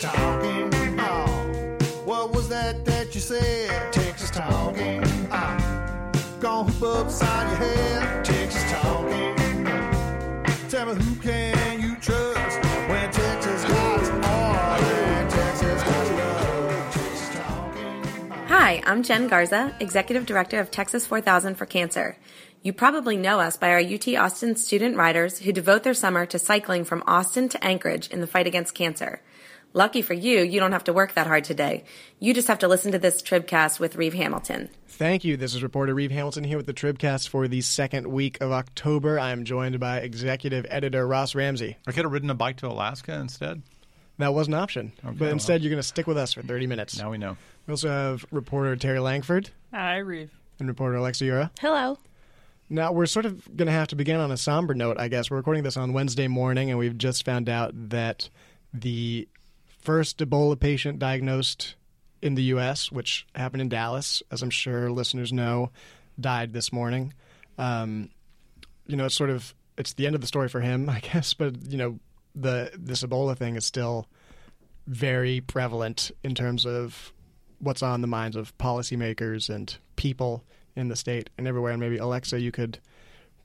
talking. Oh, what was that that you said? Texas talking. Oh, gonna hoop upside your head. Texas talking. Tell me who can you trust when Texas got are Texas love. Texas talking. Hi, I'm Jen Garza, Executive Director of Texas 4000 for Cancer. You probably know us by our UT Austin student riders who devote their summer to cycling from Austin to Anchorage in the fight against cancer. Lucky for you, you don't have to work that hard today. You just have to listen to this Tribcast with Reeve Hamilton. Thank you. This is reporter Reeve Hamilton here with the Tribcast for the second week of October. I am joined by executive editor Ross Ramsey. I could have ridden a bike to Alaska instead. That was an option, Okay, but well. instead you're going to stick with us for 30 minutes. Now we know. We also have reporter Terri Langford Hi, Reeve. and reporter Alexa Ura. Hello. Now, we're sort of going to have to begin on a somber note, I guess. We're recording this on Wednesday morning, and we've just found out that the first Ebola patient diagnosed in the U.S., which happened in Dallas, as I'm sure listeners know, died this morning. Um, you know, it's sort of it's the end of the story for him, I guess. But you know, the this Ebola thing is still very prevalent in terms of what's on the minds of policymakers and people in the state and everywhere. And maybe Alexa, you could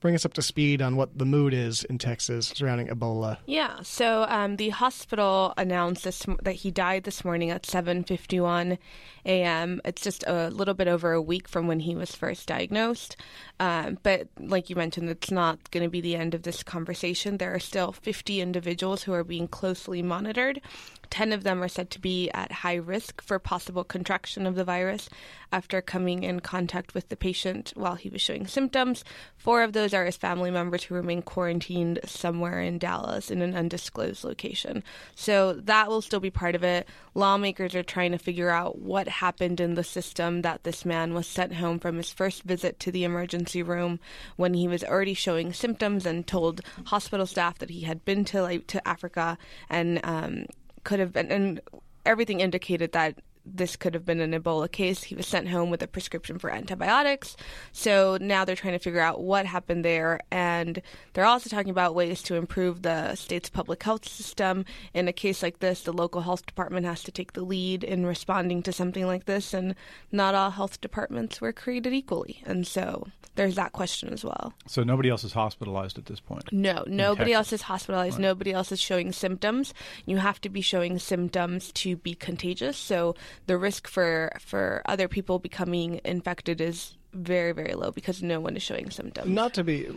bring us up to speed on what the mood is in Texas surrounding Ebola. Yeah. So um, the hospital announced this that he died this morning at 7:51 a.m. It's just a little bit over a week from when he was first diagnosed. Um, but like you mentioned, it's not going to be the end of this conversation. There are still 50 individuals who are being closely monitored. 10 of them are said to be at high risk for possible contraction of the virus after coming in contact with the patient while he was showing symptoms. Four of those are his family members who remain quarantined somewhere in Dallas in an undisclosed location. So that will still be part of it. Lawmakers are trying to figure out what happened in the system that this man was sent home from his first visit to the emergency room when he was already showing symptoms and told hospital staff that he had been to like, to Africa and um, could have been, and everything indicated that this could have been an Ebola case. He was sent home with a prescription for antibiotics. So now they're trying to figure out what happened there. And they're also talking about ways to improve the state's public health system. In a case like this, the local health department has to take the lead in responding to something like this. And not all health departments were created equally. And so there's that question as well. So nobody else is hospitalized at this point. No, nobody else is hospitalized. Nobody else is showing symptoms. You have to be showing symptoms to be contagious. So the risk for for other people becoming infected is very very low because no one is showing symptoms. Not to be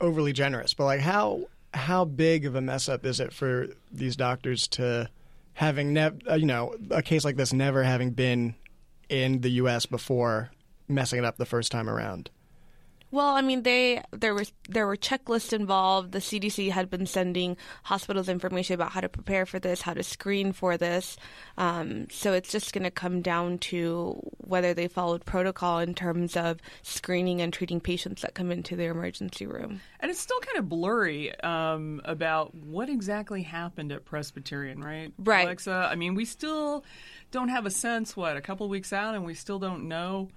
overly generous, but like how how big of a mess up is it for these doctors to having never, uh, you know, a case like this never having been in the U.S. before messing it up the first time around? Well, I mean, they there was there were checklists involved. The CDC had been sending hospitals information about how to prepare for this, how to screen for this. Um, so it's just going to come down to whether they followed protocol in terms of screening and treating patients that come into their emergency room. And it's still kind of blurry um, about what exactly happened at Presbyterian, right? Right. Alexa, I mean, we still don't have a sense, what, a couple weeks out, and we still don't know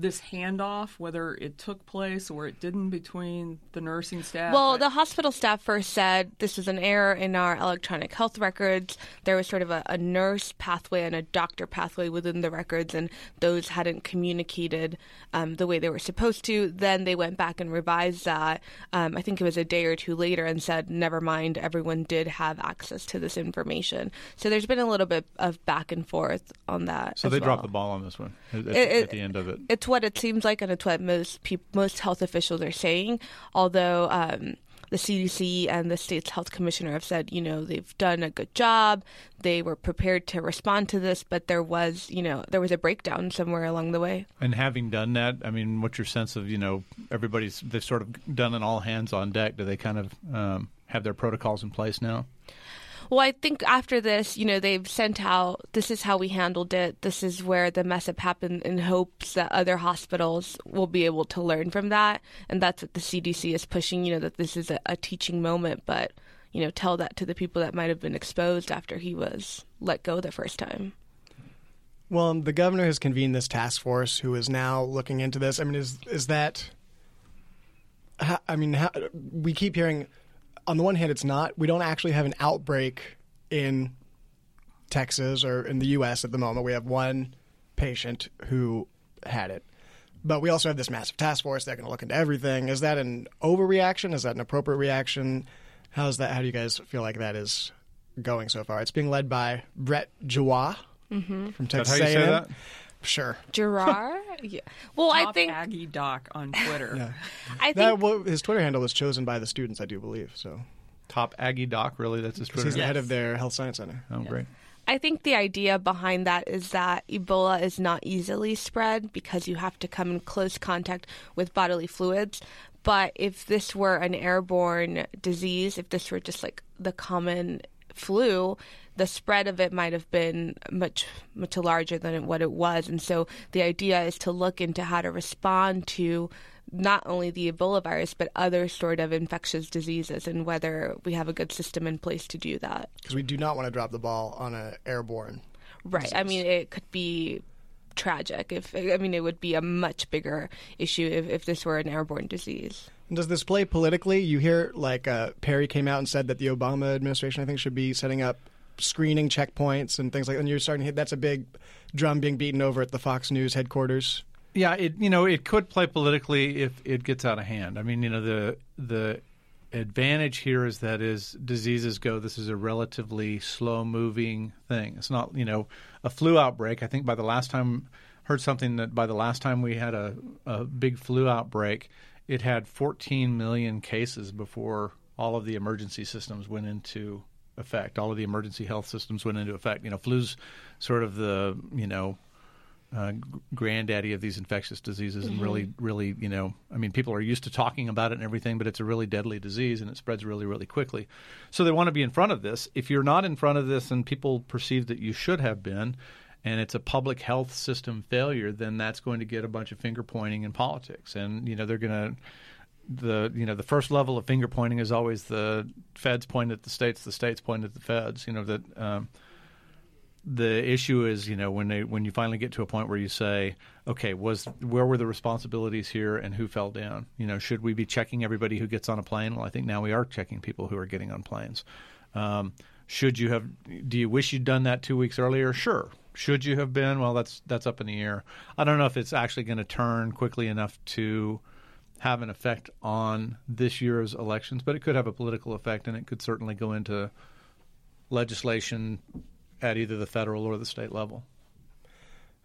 this handoff, whether it took place or it didn't between the nursing staff. Well, I- the hospital staff first said this was an error in our electronic health records. There was sort of a, a nurse pathway and a doctor pathway within the records, and those hadn't communicated um, the way they were supposed to. Then they went back and revised that. Um, I think it was a day or two later, and said, "Never mind, everyone did have access to this information." So there's been a little bit of back and forth on that. So as they well. dropped the ball on this one at, at- It- it- at the end of it. It's what it seems like, and it's what most most health officials are saying. Although um, the CDC and the state's health commissioner have said, you know, they've done a good job. They were prepared to respond to this, but there was, you know, there was a breakdown somewhere along the way. And having done that, I mean, what's your sense of you know everybody's they've sort of done an all hands on deck? Do they kind of um, have their protocols in place now? Well, I think after this, you know, they've sent out this is how we handled it. This is where the mess up happened in hopes that other hospitals will be able to learn from that. And that's what the CDC is pushing, you know, that this is a, a teaching moment, but, you know, tell that to the people that might have been exposed after he was let go the first time. Well, the governor has convened this task force who is now looking into this. I mean, is is that? I mean, how, we keep hearing. On the one hand, it's not. We don't actually have an outbreak in Texas or in the U.S. at the moment, we have one patient who had it. But we also have this massive task force that's going to look into everything. Is that an overreaction? Is that an appropriate reaction? How's that? How do you guys feel like that is going so far? It's being led by Brett Giroir mm-hmm. from Is that Texas how you say A&M. that? Sure. Gerard? yeah. Well, I Top think Aggie Doc on Twitter. yeah. I think That, well, his Twitter handle was chosen by the students, I do believe. So Top Aggie Doc, really? That's his Twitter. he's the name? head of their health science center. Oh, great. I think the idea behind that is that Ebola is not easily spread because you have to come in close contact with bodily fluids. But if this were an airborne disease, if this were just like the common flu, the spread of it might have been much much larger than what it was. And so the idea is to look into how to respond to not only the Ebola virus but other sort of infectious diseases and whether we have a good system in place to do that. Because we do not want to drop the ball on an airborne. Right. I mean, it could be tragic. If I mean, it would be a much bigger issue if, if this were an airborne disease. Does this play politically? You hear like uh, Perry came out and said that the Obama administration, I think, should be setting up screening checkpoints and things like. that. And you're starting to hit. That's a big drum being beaten over at the Fox News headquarters. Yeah, it you know it could play politically if it gets out of hand. I mean, you know the the advantage here is that as diseases go, this is a relatively slow moving thing. It's not you know a flu outbreak. I think by the last time heard something that by the last time we had a, a big flu outbreak, it had 14 million cases before all of the emergency systems went into effect. All of the emergency health systems went into effect. You know, flu's sort of the you know uh, granddaddy of these infectious diseases, and really, really, you know, I mean, people are used to talking about it and everything, but it's a really deadly disease, and it spreads really, really quickly. So they want to be in front of this. If you're not in front of this, and people perceive that you should have been, and it's a public health system failure, then that's going to get a bunch of finger pointing in politics, and you know, they're going to the you know the first level of finger pointing is always the feds point at the states, the states point at the feds. You know that um, the issue is you know when they when you finally get to a point where you say, okay, was where were the responsibilities here and who fell down? You know, should we be checking everybody who gets on a plane? Well, I think now we are checking people who are getting on planes. Um, should you have? Do you wish you'd done that two weeks earlier? Sure. Should you have been? Well, that's that's up in the air. I don't know if it's actually going to turn quickly enough to have an effect on this year's elections, but it could have a political effect, and it could certainly go into legislation at either the federal or the state level.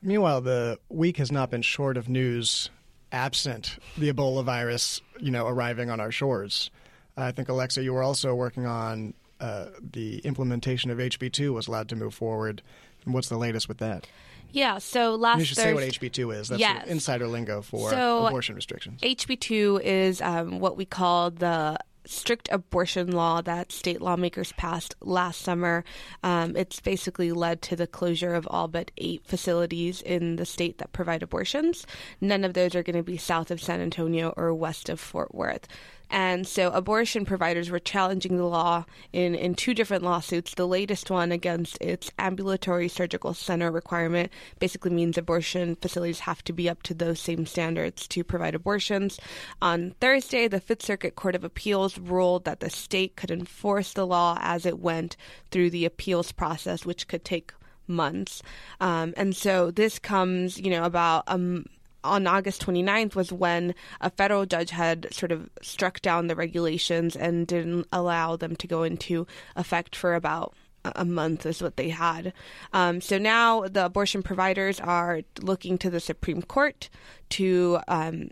Meanwhile, the week has not been short of news absent the Ebola virus, you know, arriving on our shores. I think Alexa, you were also working on uh, the implementation of HB2 was allowed to move forward. And what's the latest with that? Yeah. So last You should say what HB2 is. That's Yes. insider lingo for So- abortion restrictions. HB2 is um, what we call the strict abortion law that state lawmakers passed last summer. Um, it's basically led to the closure of all but eight facilities in the state that provide abortions. None of those are going to be south of San Antonio or west of Fort Worth. And so abortion providers were challenging the law in, in two different lawsuits. The latest one against its ambulatory surgical center requirement basically means abortion facilities have to be up to those same standards to provide abortions. On Thursday, the Fifth Circuit Court of Appeals ruled that the state could enforce the law as it went through the appeals process, which could take months. Um, and so this comes, you know, about um, on August 29th was when a federal judge had sort of struck down the regulations and didn't allow them to go into effect for about a month is what they had. Um, so now the abortion providers are looking to the Supreme Court to um,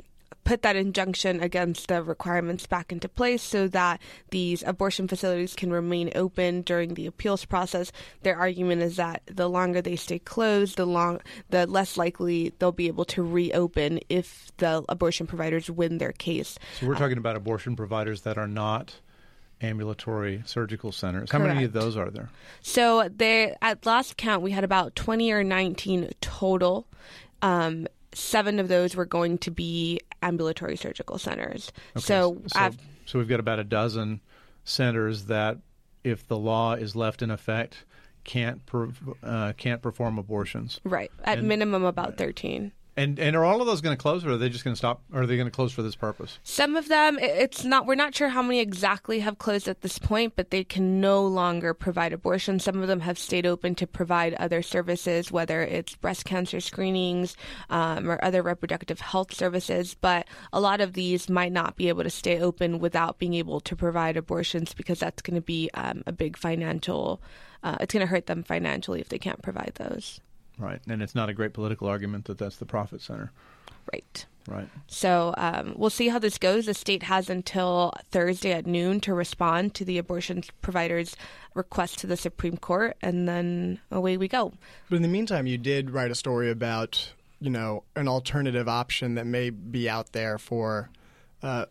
put that injunction against the requirements back into place so that these abortion facilities can remain open during the appeals process. Their argument is that the longer they stay closed, the long the less likely they'll be able to reopen if the abortion providers win their case. So we're talking about abortion providers that are not ambulatory surgical centers. How many of those are there? So they at last count we had about 20 or 19 total. Um, seven of those were going to be ambulatory surgical centers. so, so, af- so we've got about a dozen centers that, if the law is left in effect, can't per, uh, can't perform abortions. right at and- minimum about 13. And and are all of those going to close, or are they just going to stop? Or are they going to close for this purpose? Some of them, it's not. We're not sure how many exactly have closed at this point, but they can no longer provide abortion. Some of them have stayed open to provide other services, whether it's breast cancer screenings um, or other reproductive health services. But a lot of these might not be able to stay open without being able to provide abortions because that's going to be um, a big financial. Uh, it's going to hurt them financially if they can't provide those. Right. And it's not a great political argument that that's the profit center. Right. Right. So um, we'll see how this goes. The state has until Thursday at noon to respond to the abortion provider's request to the Supreme Court, and then away we go. But in the meantime, you did write a story about you know an alternative option that may be out there for uh,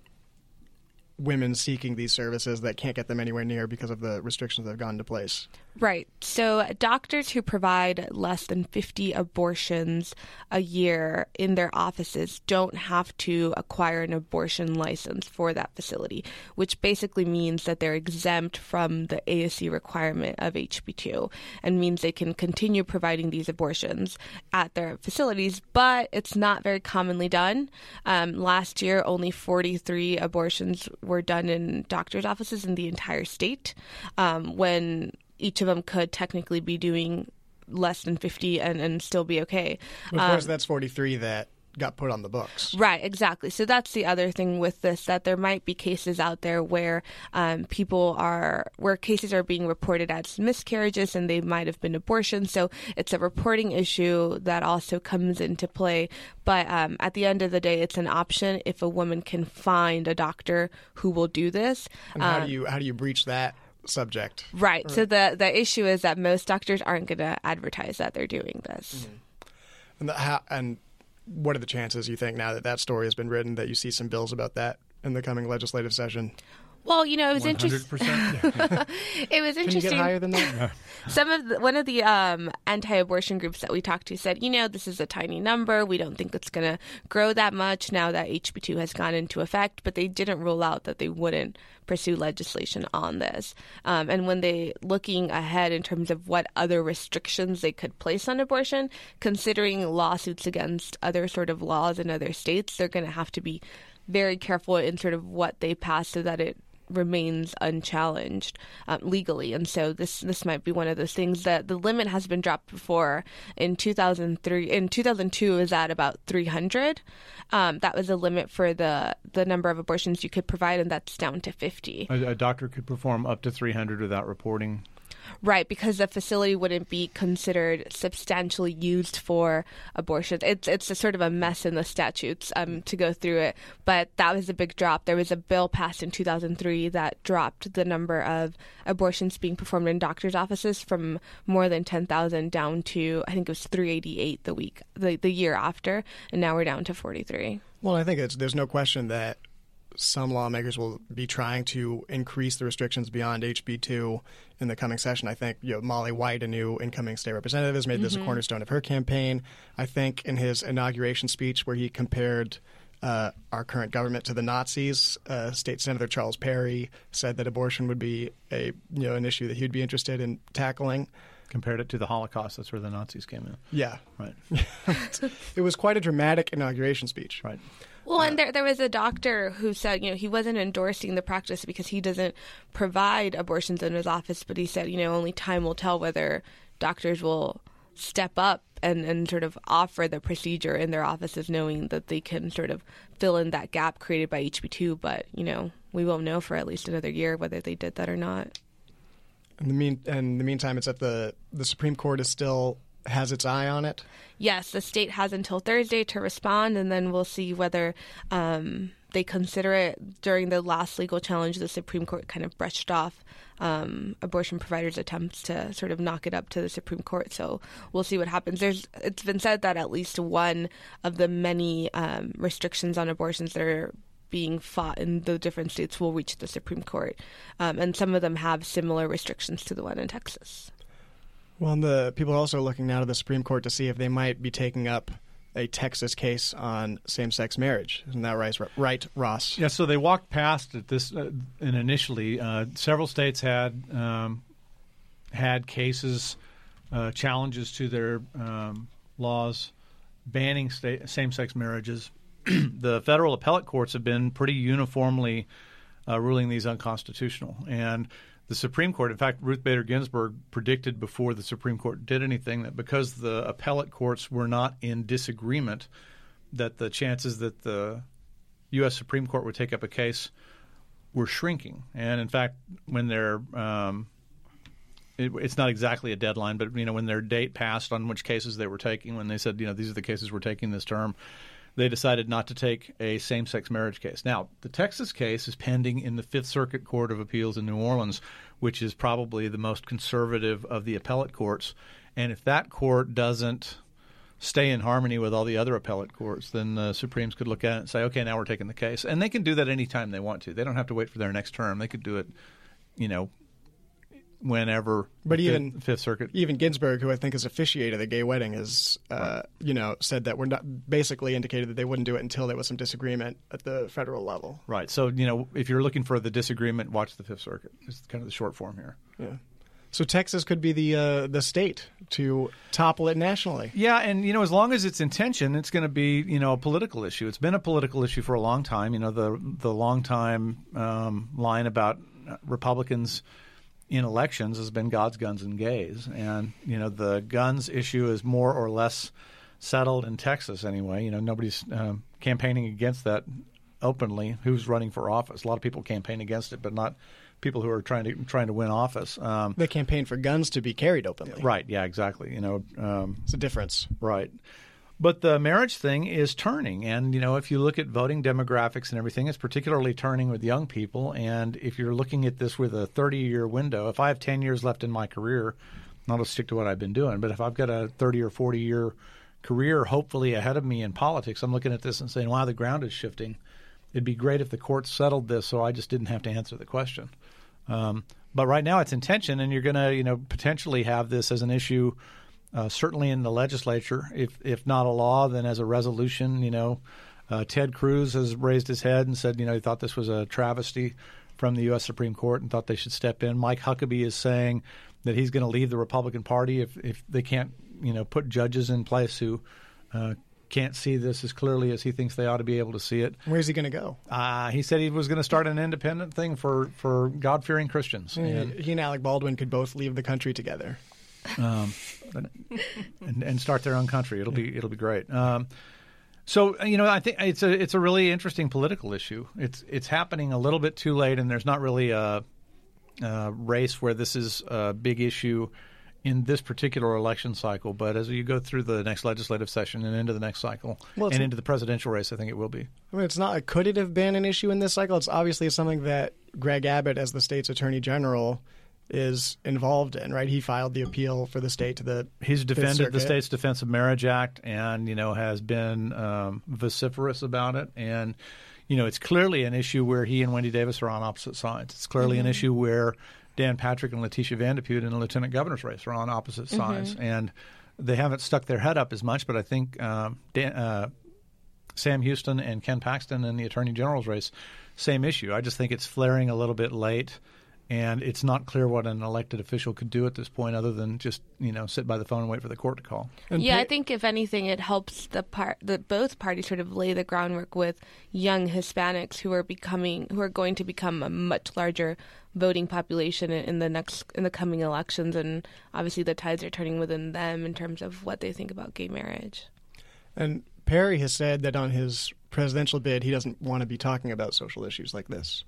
women seeking these services that can't get them anywhere near because of the restrictions that have gone into place. Right. So doctors who provide less than 50 abortions a year in their offices don't have to acquire an abortion license for that facility, which basically means that they're exempt from the ASC requirement of HB2 and means they can continue providing these abortions at their facilities, but it's not very commonly done. Um, last year, only 43 abortions were done in doctors' offices in the entire state um, when each of them could technically be doing less than 50 and, and still be okay. Of course, that's 43 that got put on the books. Right, exactly. So that's the other thing with this that there might be cases out there where um, people are where cases are being reported as miscarriages and they might have been abortions. So it's a reporting issue that also comes into play. But um, at the end of the day, it's an option if a woman can find a doctor who will do this. And how do you how do you breach that subject? Right. So the the issue is that most doctors aren't going to advertise that they're doing this. Mm-hmm. And, the, how, and what are the chances you think now that that story has been written that you see some bills about that in the coming legislative session? Well, you know, it was interesting. It was Can you interesting. get higher than that? Some of the, one of the um, anti-abortion groups that we talked to said, you know, this is a tiny number. We don't think it's going to grow that much now that HB2 has gone into effect. But they didn't rule out that they wouldn't pursue legislation on this. Um, and when they looking ahead in terms of what other restrictions they could place on abortion, considering lawsuits against other sort of laws in other states, they're going to have to be very careful in sort of what they pass so that it remains unchallenged um, legally, and so this this might be one of those things that the limit has been dropped before. In 2003, in 2002, it was at about 300. Um, that was the limit for the the number of abortions you could provide, and that's down to 50. a, a doctor could perform up to 300 without reporting. Right, because the facility wouldn't be considered substantially used for abortions. It's it's a sort of a mess in the statutes um, to go through it, but that was a big drop. There was a bill passed in 2003 that dropped the number of abortions being performed in doctors' offices from more than 10,000 down to I think it was 388 the week the the year after, and now we're down to 43. Well, I think it's, there's no question that some lawmakers will be trying to increase the restrictions beyond HB2 in the coming session. I think you know, Molly White, a new incoming state representative, has made this a cornerstone of her campaign. I think in his inauguration speech, where he compared uh, our current government to the Nazis, uh, State Senator Charles Perry said that abortion would be a you know an issue that he'd be interested in tackling. Compared it to the Holocaust, that's where the Nazis came in. Yeah, Right. it was quite a dramatic inauguration speech. Right. Well, and there there was a doctor who said, you know, he wasn't endorsing the practice because he doesn't provide abortions in his office, but he said, you know, only time will tell whether doctors will step up and, and sort of offer the procedure in their offices, knowing that they can sort of fill in that gap created by HB2. But you know, we won't know for at least another year whether they did that or not. In the mean, in the meantime, it's that the the Supreme Court is still has its eye on it. Yes, the state has until Thursday to respond, and then we'll see whether um, they consider it. During the last legal challenge, the Supreme Court kind of brushed off um, abortion providers' attempts to sort of knock it up to the Supreme Court. So we'll see what happens. There's it's been said that at least one of the many um, restrictions on abortions that are being fought in the different states will reach the Supreme Court, um, and some of them have similar restrictions to the one in Texas. Well, the people are also looking now to the Supreme Court to see if they might be taking up a Texas case on same-sex marriage. Isn't that right, right Ross? Yeah, so they walked past it. This uh, and initially, uh, several states had um, had cases, uh, challenges to their um, laws banning sta- same-sex marriages, the federal appellate courts have been pretty uniformly uh, ruling these unconstitutional. And the Supreme Court, in fact, Ruth Bader Ginsburg predicted before the Supreme Court did anything that because the appellate courts were not in disagreement, that the chances that the U.S. Supreme Court would take up a case were shrinking. And in fact, when they're um, it, it's not exactly a deadline, but you know when their date passed on which cases they were taking, when they said you know these are the cases we're taking this term, they decided not to take a same-sex marriage case. Now, the Texas case is pending in the Fifth Circuit Court of Appeals in New Orleans, which is probably the most conservative of the appellate courts. And if that court doesn't stay in harmony with all the other appellate courts, then the Supremes could look at it and say, okay, now we're taking the case. And they can do that anytime they want to. They don't have to wait for their next term. They could do it, you know, whenever. But even- Fifth, Fifth Circuit. Even Ginsburg, who I think has officiated the gay wedding, has uh, you know said that we're not basically indicated that they wouldn't do it until there was some disagreement at the federal level. Right. So, you know, if you're looking for the disagreement, watch the Fifth Circuit. It's kind of the short form here. Yeah. So Texas could be the uh, the state to topple it nationally. Yeah, and you know, as long as it's intention, it's going to be you know a political issue. It's been a political issue for a long time. You know, the the long time um, line about Republicans in elections has been God's guns and gays, and you know the guns issue is more or less settled in Texas anyway. You know, nobody's um, campaigning against that openly. Who's running for office? A lot of people campaign against it, but not people who are trying to trying to win office. Um, They campaign for guns to be carried openly. right? Yeah, exactly. You know. Um, It's a difference. Right. But the marriage thing is turning. And, you know, if you look at voting demographics and everything, it's particularly turning with young people. And if you're looking at this with a 30 year window, if I have 10 years left in my career, I'll just stick to what I've been doing. But if I've got a 30 or 40 year career, hopefully ahead of me in politics, I'm looking at this and saying, wow, the ground is shifting. It'd be great if the courts settled this so I just didn't have to answer the question. Um, but right now it's intention, and you're going to, you know, potentially have this as an issue, uh, certainly in the legislature. If if not a law, then as a resolution. You know, uh, Ted Cruz has raised his head and said, you know, he thought this was a travesty from the U.S. Supreme Court and thought they should step in. Mike Huckabee is saying that he's going to leave the Republican Party if if they can't, you know, put judges in place who. Uh, can't see this as clearly as he thinks they ought to be able to see it. Where's he going to go? Uh, he said he was going to start an independent thing for, for God fearing Christians. And, he and Alec Baldwin could both leave the country together. And, and start their own country. It'll be it'll be great. Um, so you know, I think it's a it's a really interesting political issue. It's it's happening a little bit too late, and there's not really a, a race where this is a big issue in this particular election cycle. But as you go through the next legislative session and into the next cycle Well, and into the presidential race, I think it will be. I mean, it's not. Could it have been an issue in this cycle? It's obviously something that Greg Abbott, as the state's attorney general, is involved in. Right? He filed the appeal for the state to the. He's defended the state's Defense of Marriage Act, and you know has been um, vociferous about it. And you know it's clearly an issue where he and Wendy Davis are on opposite sides. It's clearly an issue where Dan Patrick and Leticia Van de Putte in the lieutenant governor's race are on opposite sides, and they haven't stuck their head up as much. But I think um, Dan, uh, Sam Houston and Ken Paxton in the attorney general's race, same issue. I just think it's flaring a little bit late. And it's not clear what an elected official could do at this point, other than just you know sit by the phone and wait for the court to call. And yeah, pa- I think if anything, it helps the part that both parties sort of lay the groundwork with young Hispanics who are becoming who are going to become a much larger voting population in in the next in the coming elections, and obviously the tides are turning within them in terms of what they think about gay marriage. And Perry has said that on his presidential bid, he doesn't want to be talking about social issues like this.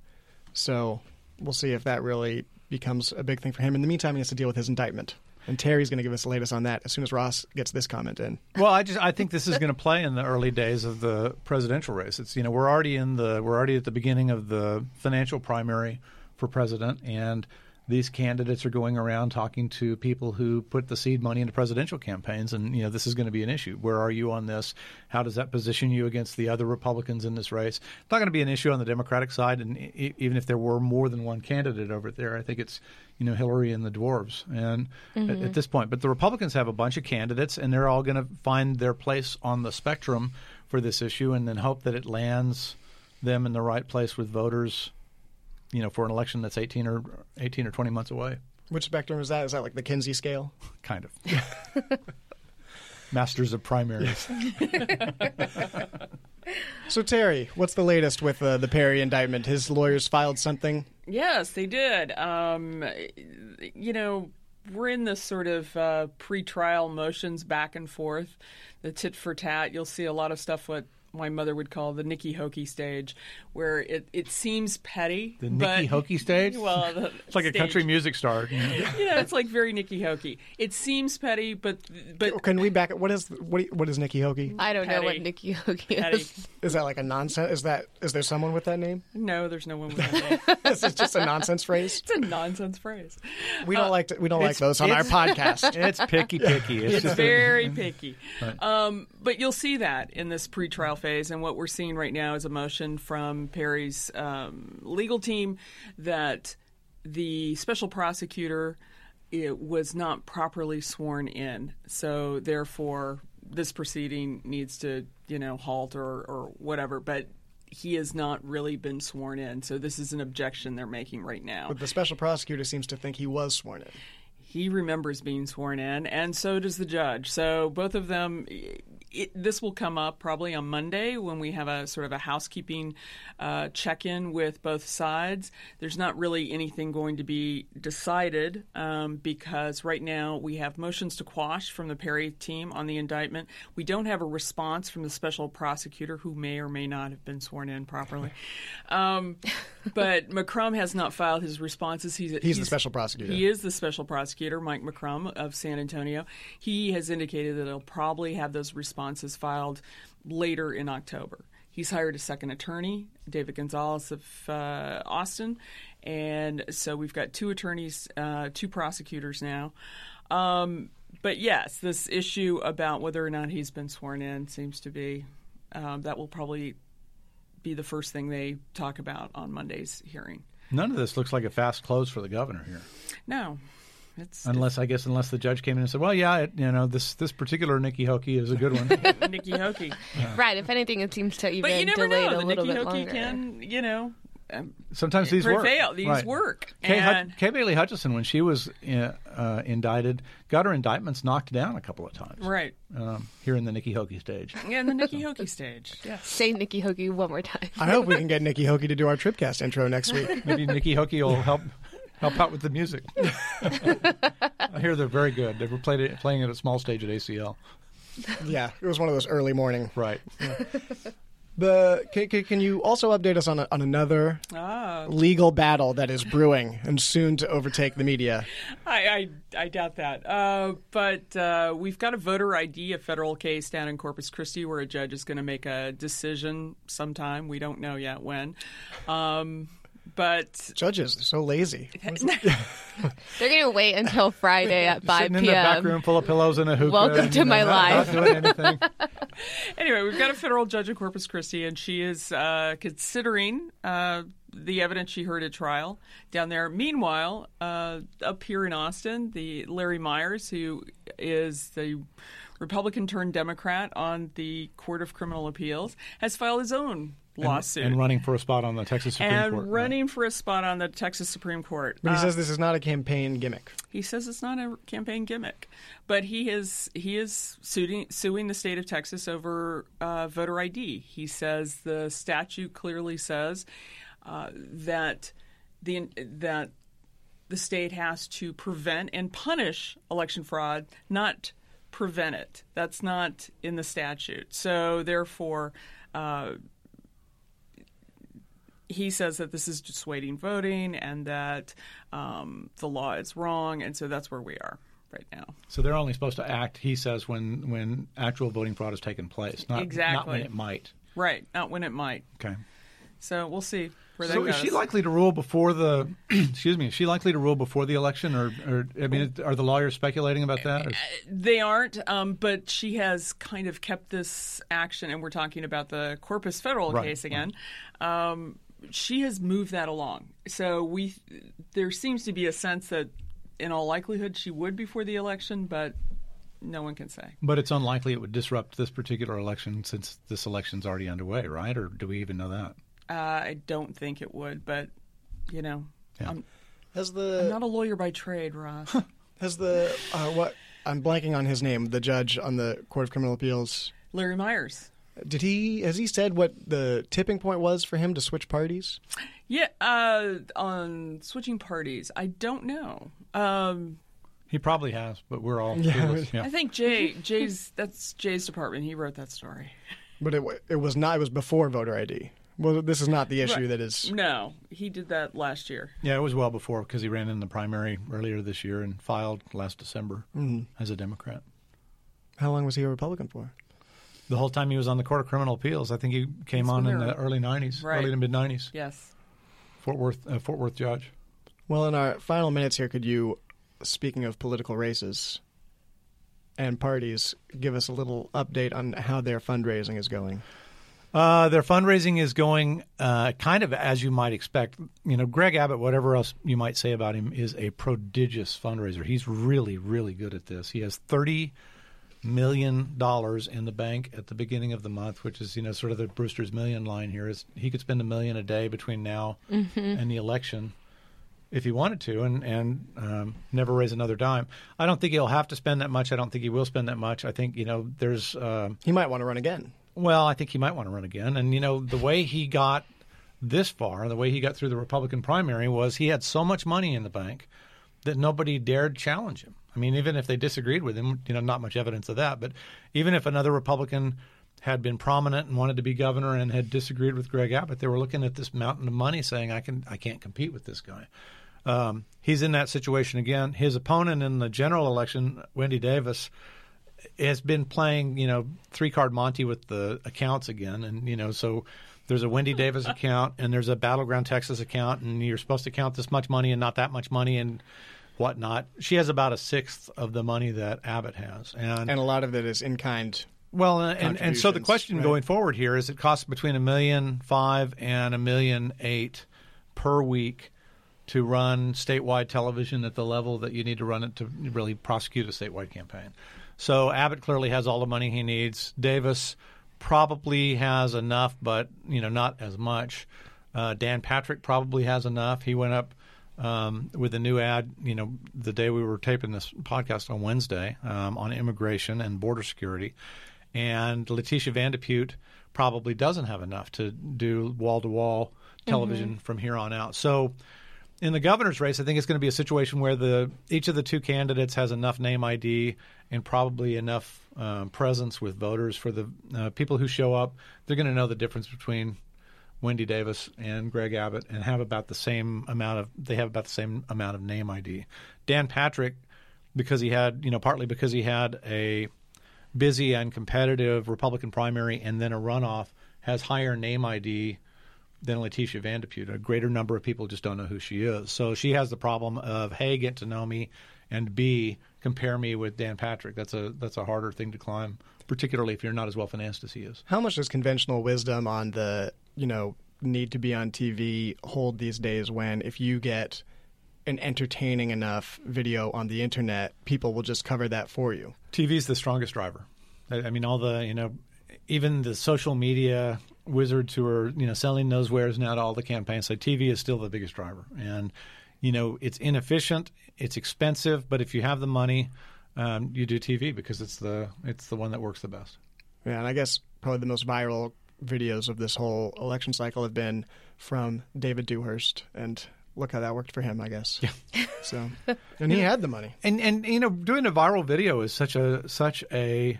So we'll see if that really becomes a big thing for him. In the meantime, he has to deal with his indictment. And Terri's going to give us the latest on that as soon as Ross gets this comment in. Well, I just I think this is going to play in the early days of the presidential race. It's you know we're already in the we're already at the beginning of the financial primary for president, and these candidates are going around talking to people who put the seed money into presidential campaigns, and you know this is going to be an issue. Where are you on this? How does that position you against the other Republicans in this race? It's not going to be an issue on the Democratic side, and e- even if there were more than one candidate over there, I think it's you know Hillary and the dwarves, and at, at mm-hmm. this point, but the Republicans have a bunch of candidates, and they're all going to find their place on the spectrum for this issue, and then hope that it lands them in the right place with voters you know, for an election that's 18 or 18 or 20 months away, Which spectrum is that? Is that like the Kinsey scale? kind of. Masters of primaries. So Terri, what's the latest with uh, the Perry indictment? His lawyers filed something. Yes, they did. Um, you know, we're in this sort of uh, pre-trial motions back and forth, the tit for tat. You'll see a lot of stuff what my mother would call the Nicky Hokey stage, where it, it seems petty. The but, Nikki Hokey stage? Well, the It's like a country music star. you know. You know, it's like very Nikki Hokey. It seems petty, but but Can we back? What is what? What is Nicky Hokey? I don't know what Petty. Nikki Hokey petty. is. Is that like a nonsense? Is that is there someone with that name? No, there's no one with that name. this Is it just a nonsense phrase? It's a nonsense phrase. We don't like to, we don't like those on our podcast. It's picky, picky. It's, It's just very picky. Um, but you'll see that in this pretrial phase. And what we're seeing right now is a motion from Perry's um, legal team that the special prosecutor it was not properly sworn in. So therefore, this proceeding needs to, you know, halt or, or whatever. But he has not really been sworn in. So this is an objection they're making right now. But the special prosecutor seems to think he was sworn in. He remembers being sworn in, and so does the judge. So both of them. It, this will come up probably on Monday when we have a sort of a housekeeping uh, check-in with both sides. There's not really anything going to be decided um, because right now we have motions to quash from the Perry team on the indictment. We don't have a response from the special prosecutor, who may or may not have been sworn in properly. Um, but McCrum has not filed his responses. He's, He's the special prosecutor. He is the special prosecutor, Mike McCrum of San Antonio. He has indicated that he'll probably have those responses filed later in October. He's hired a second attorney, David Gonzalez of uh, Austin, and so we've got two attorneys, uh, two prosecutors now. Um, but yes, this issue about whether or not he's been sworn in seems to be um, that will probably be the first thing they talk about on Monday's hearing. None of this looks like a fast close for the governor here. No, it's Unless I guess unless the judge came in and said, "Well, yeah, it, you know this this particular Nikki Hokey is a good one." Nikki Hokey. Right. If anything, it seems to even But you never delay know. it a The little Nikki bit Hokey longer. can, you know, um, Sometimes these work. These Right. work. Kay, Hut- And- Kay Bailey Hutchison, when she was uh, uh, indicted, got her indictments knocked down a couple of times. right. Um, here in the Nikki Hokey stage. Yeah, in the Nikki Hokey stage. Yes. Say Nikki Hokey one more time. I hope we can get Nikki Hokey to do our Tribcast intro next week. Maybe Nikki Hokey will help help out with the music. I hear they're very good. They were played it, playing it at small stage at ACL. Yeah, it was one of those early morning. Right. The can, can, can you also update us on a, on another Ah, legal battle that is brewing and soon to overtake the media? I, I, I doubt that. Uh, but uh, we've got a voter ID, a federal case down in Corpus Christi where a judge is going to make a decision sometime. We don't know yet when. Um, but Judges are so lazy. They're going to wait until Friday at 5 Sitting in the back p.m. room full of pillows and a hookah. Welcome and, to you know, my not- life. Not doing anyway, we've got a federal judge in Corpus Christi, and she is uh, considering uh, the evidence she heard at trial down there. Meanwhile, uh, up here in Austin, the Larry Meyers, who is the Republican turned Democrat on the Court of Criminal Appeals, has filed his own lawsuit and running for a spot on the Texas Supreme and Court. running for a spot on the Texas Supreme Court. But he Uh, says this is not a campaign gimmick. he says it's not a campaign gimmick, but he is he is suing suing the state of Texas over uh, voter ID. He says the statute clearly says uh, that the that the state has to prevent and punish election fraud, not prevent it. That's not in the statute. So therefore. Uh, he says that this is dissuading voting and that um, the law is wrong, and so that's where we are right now. So they're only supposed to act, he says, when when actual voting fraud has taken place, not not when it might. Right, not when it might. Okay. So we'll see where that So goes. is she likely to rule before the? excuse me. Is she likely to rule before the election, or, or I mean, are the lawyers speculating about that? Or? They aren't, um, but she has kind of kept this action, and we're talking about the Corpus Federal Right, case again. Um, she has moved that along. So we, there seems to be a sense that, in all likelihood, she would before the election, but no one can say. But it's unlikely it would disrupt this particular election since this election's already underway, right? Or do we even know that? Uh, I don't think it would, but you know, Yeah. I'm, Has I'm not a lawyer by trade, Ross. has the uh, what I'm blanking on his name. The judge on the Court of Criminal Appeals. Larry Meyers. Did he has he said what the tipping point was for him to switch parties? Yeah, uh, on switching parties, I don't know. Um, He probably has, but we're all Yeah. clueless. Yeah. I think Jay Jay's that's Jay's department. He wrote that story. But it it was not. It was before voter ID. Well, this is not the issue Right. that is. No, he did that last year. Yeah, it was well before because he ran in the primary earlier this year and filed last December Mm-hmm. as a Democrat. How long was he a Republican for? The whole time he was on the Court of Criminal Appeals, I think he came He's on in the early '90s, Right. early to mid '90s. Yes. Fort Worth, uh, Fort Worth judge. Well, in our final minutes here, could you, speaking of political races and parties, give us a little update on how their fundraising is going? Uh, their fundraising is going uh, kind of as you might expect. You know, Greg Abbott, whatever else you might say about him, is a prodigious fundraiser. He's really, really good at this. He has thirty million dollars in the bank at the beginning of the month, which is you know sort of the Brewster's million line here. Is he could spend a million a day between now and the election if he wanted to, and and um, never raise another dime. I don't think he'll have to spend that much. I don't think he will spend that much. I think you know there's. Um, He might want to run again. well, I think he might want to run again. And, you know, the way he got this far, the way he got through the Republican primary was he had so much money in the bank that nobody dared challenge him. I mean, even if they disagreed with him, you know, not much evidence of that. But even if another Republican had been prominent and wanted to be governor and had disagreed with Greg Abbott, they were looking at this mountain of money saying, I, can, I can't compete with this guy. Um, he's in that situation again. His opponent in the general election, Wendy Davis, has been playing, you know, three card Monty with the accounts again, and you know, so there's a Wendy Davis account and there's a Battleground Texas account, and you're supposed to count this much money and not that much money and whatnot. She has about a sixth of the money that Abbott has, and, And a lot of it is in kind. well, and and so the question right. going forward here is it costs between a million five and a million eight per week to run statewide television at the level that you need to run it to really prosecute a statewide campaign. So Abbott clearly has all the money he needs. Davis probably has enough, but you know not as much. Uh, Dan Patrick probably has enough. He went up um, with a new ad, you know, the day we were taping this podcast on Wednesday um, on immigration and border security. And Leticia Van de Putte probably doesn't have enough to do wall to wall television from here on out. So in the governor's race, I think it's going to be a situation where the each of the two candidates has enough name ID and probably enough um, presence with voters for the uh, people who show up. They're going to know the difference between Wendy Davis and Greg Abbott and have about the same amount of they have about the same amount of name ID. Dan Patrick, because he had you know partly because he had a busy and competitive Republican primary and then a runoff, has higher name ID than Leticia Van de Putte. A greater number of people just don't know who she is. So she has the problem of hey, get to know me, and B, compare me with Dan Patrick. That's a that's a harder thing to climb, particularly if you're not as well financed as he is. How much does conventional wisdom on the, you know, need to be on TV hold these days when if you get an entertaining enough video on the internet, people will just cover that for you? TV is the strongest driver. I, I mean, all the you know, even the social media wizards who are you know selling those wares now to all the campaigns say TV is still the biggest driver, and you know it's inefficient, it's expensive, but if you have the money, um, you do TV because it's the it's the one that works the best. Yeah, and I guess probably the most viral videos of this whole election cycle have been from David Dewhurst, and look how that worked for him, I guess. Yeah. So, and he had the money. And and you know, doing a viral video is such a such a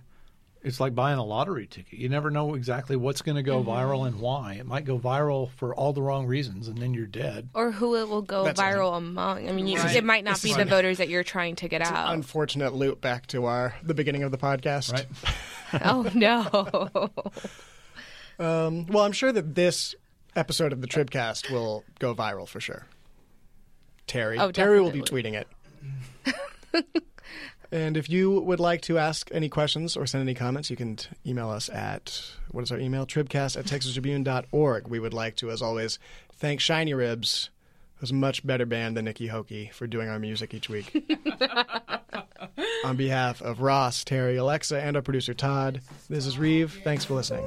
it's like buying a lottery ticket. You never know exactly what's going to go mm-hmm. viral and why. It might go viral for all the wrong reasons, and then you're dead. Or who it will go That's viral among. I mean, you, Right. it might not This be is the fun. voters that you're trying to get out. Unfortunate loop back to our the beginning of the podcast. Right. oh no. Um, well, I'm sure that this episode of the Tribcast will go viral for sure. Terri. Oh, Terri will be tweeting it. and if you would like to ask any questions or send any comments, you can email us at what is our email? Tribcast at texastribune.org. We would like to, as always, thank Shiny Ribs, who's a much better band than Nikki Hokie, for doing our music each week. On behalf of Ross, Terri, Alexa, and our producer Todd, this is Reeve. Thanks for listening.